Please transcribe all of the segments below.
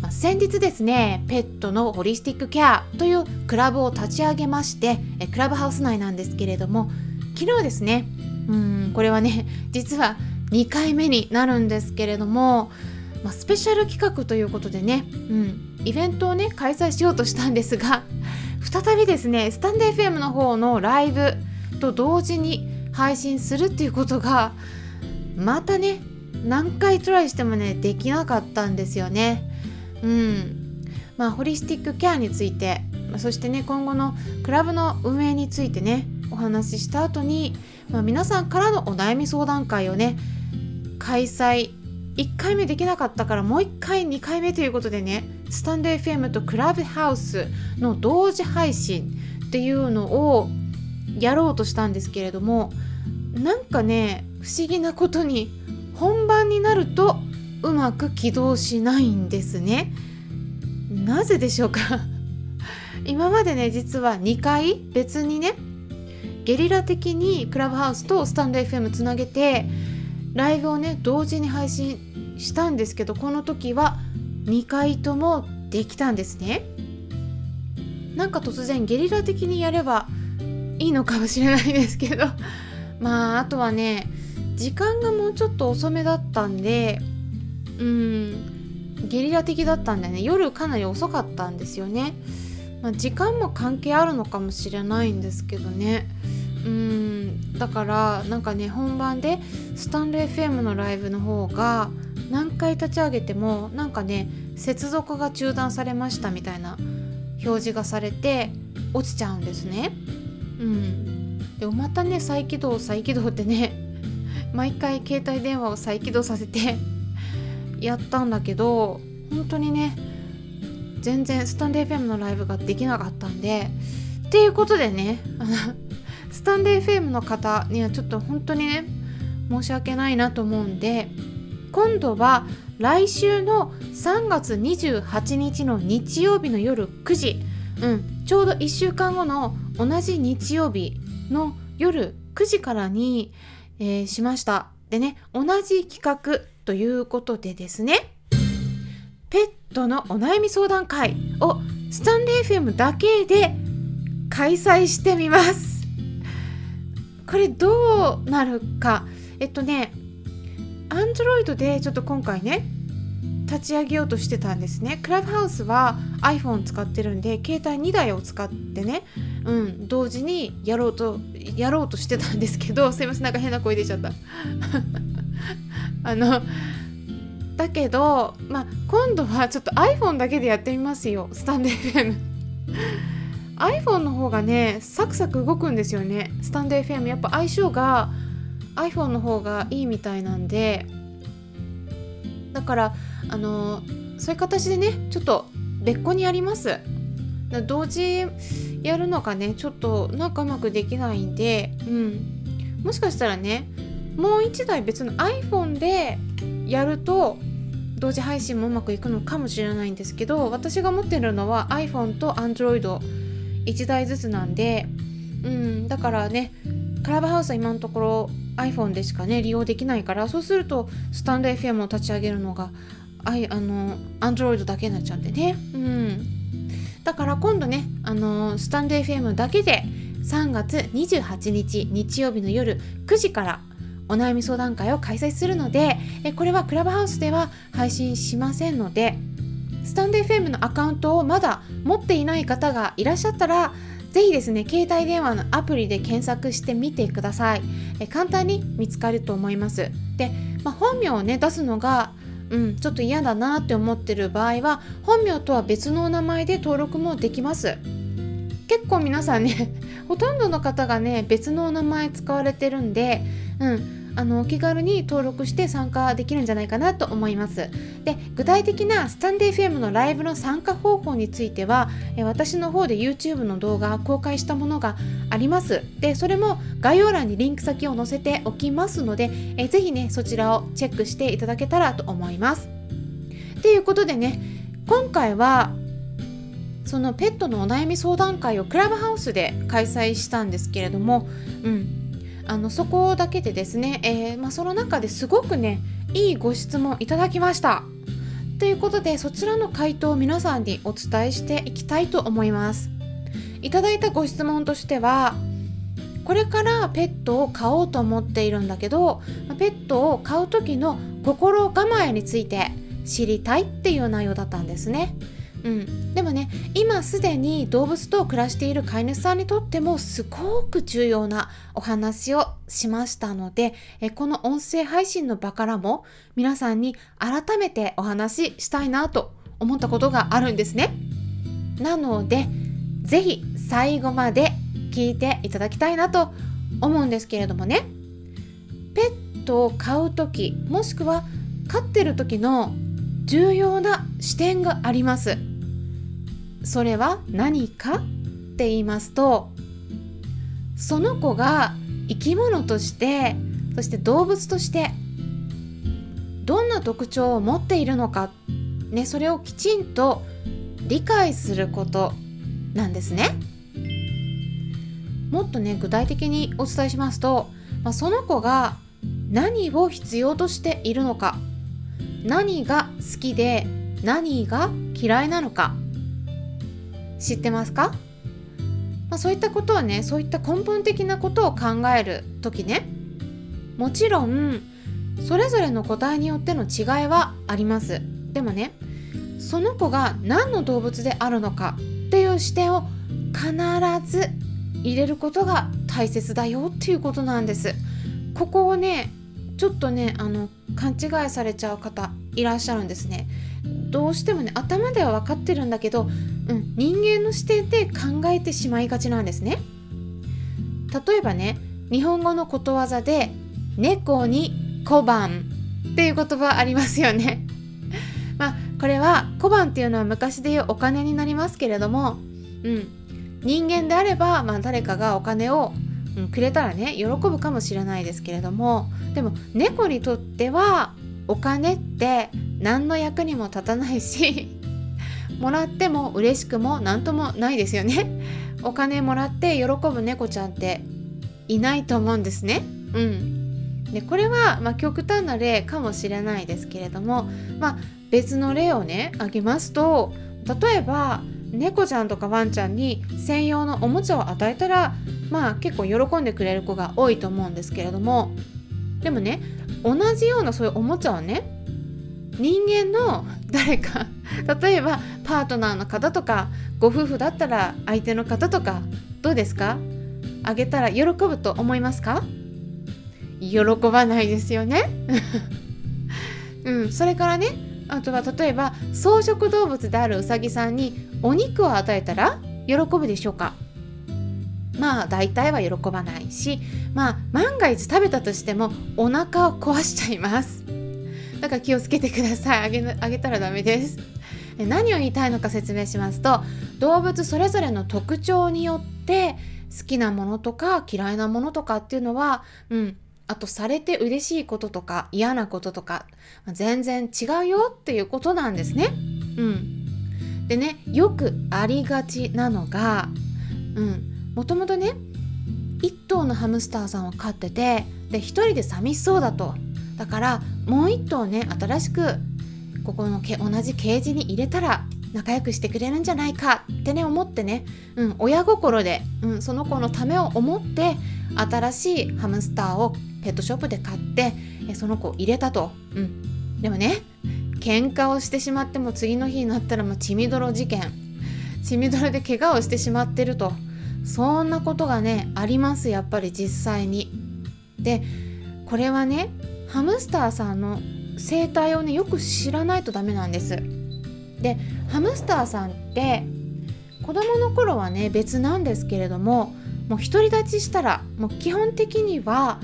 ま、先日ですねペットのホリスティックケアというクラブを立ち上げましてえクラブハウス内なんですけれども昨日ですねうんこれはね 実は2回目になるんですけれども、まあ、スペシャル企画ということでね、うん、イベントをね開催しようとしたんですが 再びですねスタンデー FM の方のライブと同時に配信するっていうことがまたね何回トライしてもねできなかったんですよね。うん。まあ、ホリスティックケアについてそしてね今後のクラブの運営についてねお話しした後に、まあ、皆さんからのお悩み相談会をね開催1回目できなかったからもう1回2回目ということでねスタンド FM とクラブハウスの同時配信っていうのをやろうとしたんですけれどもなんかね不思議なことに本番になるとうまく起動しないんですね。なぜでしょうか？今までね実は2回別にねゲリラ的にクラブハウスとスタンド FM つなげてライブをね同時に配信したんですけどこの時は2回ともできたんですね。なんか突然ゲリラ的にやればいいのかもしれないですけど。まああとはね時間がもうちょっと遅めだったんでうん。ゲリラ的だったんだよね。夜かなり遅かったんですよね、まあ、時間も関係あるのかもしれないんですけどね。うん。だからなんかね本番でスタンレー FM のライブの方が何回立ち上げてもなんかね接続が中断されましたみたいな表示がされて落ちちゃうんですね。うん、でもまたね再起動再起動ってね毎回携帯電話を再起動させてやったんだけど本当にね全然スタンデー FM のライブができなかったんでっていうことでねあの スタンデー FM の方にはちょっと本当にね申し訳ないなと思うんで今度は来週の3月28日の日曜日の夜9時、うん、ちょうど1週間後の同じ日曜日の夜9時からに、えー、しました。でね同じ企画ということでですねペットのお悩み相談会をスタンレー FM だけで開催してみます。これどうなるか。えっとね Android でちょっと今回ね立ち上げようとしてたんですね。クラブハウスは iPhone 使ってるんで携帯2台を使ってねうん同時にやろうとやろうとしてたんですけど すいませんなんか変な声出ちゃった。あのだけど、まあ、今度はちょっと iPhone だけでやってみますよスタンド FM iPhone の方がねサクサク動くんですよね。スタンド FM やっぱ相性が iPhone の方がいいみたいなんでだからあのそういう形でねちょっと別個にやります。同時やるのがねちょっとなんかうまくできないんでうん。もしかしたらねもう1台別の iPhone でやると同時配信もうまくいくのかもしれないんですけど私が持ってるのは iPhone と Android1 台ずつなんでうん。だからねクラブハウスは今のところ iPhone でしかね利用できないからそうするとスタンド FM を立ち上げるのがあいあの Android だけになっちゃうんでね。うん。だから今度ねあのスタンド FM だけで3月28日日曜日の夜9時からお悩み相談会を開催するのでえこれはクラブハウスでは配信しませんのでスタンド FM のアカウントをまだ持っていない方がいらっしゃったらぜひですね携帯電話のアプリで検索してみてください。え簡単に見つかると思います。で、まあ、本名をね出すのがうん、ちょっと嫌だなって思ってる場合は本名とは別のお名前で登録もできます。結構皆さんね ほとんどの方がね別のお名前使われてるんで、うん、あのお気軽に登録して参加できるんじゃないかなと思います。で具体的なスタンデー FM のライブの参加方法については私の方で YouTube の動画公開したものがあります。でそれも概要欄にリンク先を載せておきますのでえぜひねそちらをチェックしていただけたらと思います。ということでね今回はそのペットのお悩み相談会をクラブハウスで開催したんですけれども、うん、あのそこだけでですね、えー、まあ、その中ですごくねいいご質問いただきました。ということでそちらの回答を皆さんにお伝えしていきたいと思います。いただいたご質問としてはこれからペットを飼おうと思っているんだけどペットを飼う時の心構えについて知りたいっていう内容だったんですね。うん、でもね今すでに動物と暮らしている飼い主さんにとってもすごく重要なお話をしましたのでえこの音声配信の場からも皆さんに改めてお話ししたいなと思ったことがあるんですね。なので是非最後まで聞いていただきたいなと思うんですけれどもね。ペットを飼う時もしくは飼ってる時の重要な視点があります。それは何かって言いますとその子が生き物としてそして動物としてどんな特徴を持っているのか、ね、それをきちんと理解することなんですね。もっとね具体的にお伝えしますと、まあ、その子が何を必要としているのか何が好きで何が嫌いなのか知ってますか、まあ、そういったことはねそういった根本的なことを考える時ねもちろんそれぞれの個体によっての違いはあります。でもねその子が何の動物であるのかっていう視点を必ず入れることが大切だよっていうことなんです。ここをねちょっとねあの勘違いされちゃう方いらっしゃるんですね。どうしてもね頭では分かってるんだけど、うん、人間の視点で考えてしまいがちなんですね。例えばね日本語のことわざで「猫に小判」っていう言葉ありますよね。まあこれは小判っていうのは昔で言うお金になりますけれども、うん、人間であれば、まあ、誰かがお金をうん、くれたらね喜ぶかもしれないですけれどもでも猫にとってはお金って何の役にも立たないし もらっても嬉しくも何ともないですよね。お金もらって喜ぶ猫ちゃんっていないと思うんですね。うん。でこれは、まあ、極端な例かもしれないですけれども、まあ、別の例をね挙げますと例えば猫ちゃんとかワンちゃんに専用のおもちゃを与えたらまあ結構喜んでくれる子が多いと思うんですけれどもでもね同じようなそういうおもちゃをね人間の 誰か例えばパートナーの方とかご夫婦だったら相手の方とかどうですか？あげたら喜ぶと思いますか？喜ばないですよね。うんそれからねあとは例えば草食動物であるウサギさんにお肉を与えたら喜ぶでしょうか？まあ大体は喜ばないしまあ万が一食べたとしてもお腹を壊しちゃいます。だから気をつけてください。あげあげたらダメです。何を言いたいのか説明しますと動物それぞれの特徴によって好きなものとか嫌いなものとかっていうのはうんあとされて嬉しいこととか嫌なこととか全然違うよっていうことなんですね。うん、でねよくありがちなのが、うん、もともとね1頭のハムスターさんを飼っててで1人で寂しそうだと。だからもう1頭ね新しくここの同じケージに入れたら仲良くしてくれるんじゃないかってね思ってね、うん、親心で、うん、その子のためを思って新しいハムスターをペットショップで買ってえその子を入れたと、うん、でもね喧嘩をしてしまっても次の日になったらもう血みどろ事件。血みどろで怪我をしてしまってると。そんなことがねありますやっぱり実際にでこれはねハムスターさんの生態をねよく知らないとダメなんですでハムスターさんって子供の頃はね別なんですけれどももう独り立ちしたらもう基本的には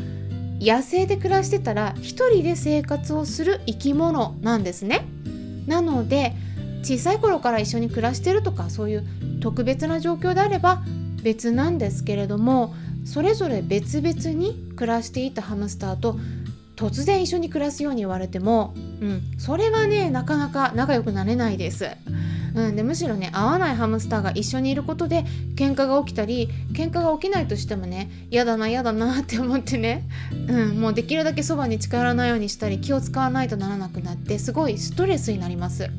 野生で暮らしてたら一人で生活をする生き物なんですね。なので小さい頃から一緒に暮らしてるとかそういう特別な状況であれば別なんですけれどもそれぞれ別々に暮らしていたハムスターと突然一緒に暮らすように言われても、うん、それはねなかなか仲良くなれないです。うん、でむしろね合わないハムスターが一緒にいることで喧嘩が起きたり喧嘩が起きないとしてもね嫌だな嫌だな って思ってね、うん、もうできるだけそばに近寄らないようにしたり気を使わないとならなくなってすごいストレスになります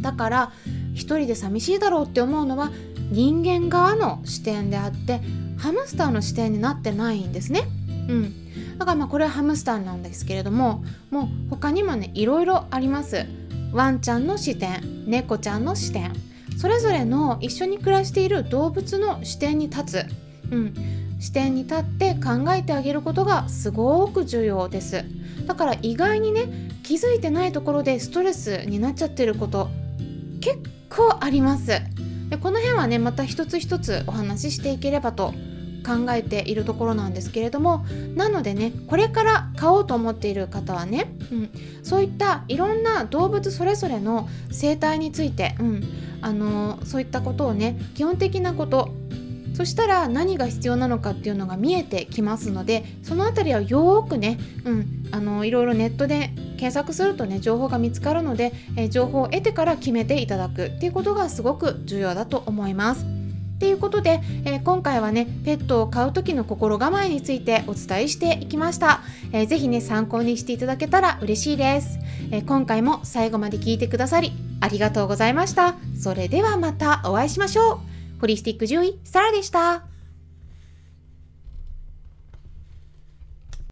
だから一人で寂しいだろうって思うのは人間側の視点であってハムスターの視点になってないんですね。うん、だからまあこれはハムスターなんですけれどももう他にもねいろいろあります。ワンちゃんの視点猫ちゃんの視点。それぞれの一緒に暮らしている動物の視点に立つ、うん、視点に立って考えてあげることがすごく重要です。だから意外にね気づいてないところでストレスになっちゃってること結構あります。でこの辺はねまた一つ一つお話ししていければと考えているところなんですけれどもなのでねこれから買おうと思っている方はね、うん、そういったいろんな動物それぞれの生態について、うん、あのそういったことをね基本的なことそしたら何が必要なのかっていうのが見えてきますのでその辺りはよーくね、うん、あのいろいろネットで検索するとね情報が見つかるので、え情報を得てから決めていただくっていうことがすごく重要だと思います。ということで、えー、今回はねペットを飼う時の心構えについてお伝えしていきました、えー、ぜひね参考にしていただけたら嬉しいです、えー、今回も最後まで聞いてくださりありがとうございました。それではまたお会いしましょう。ホリスティック獣医サラでした。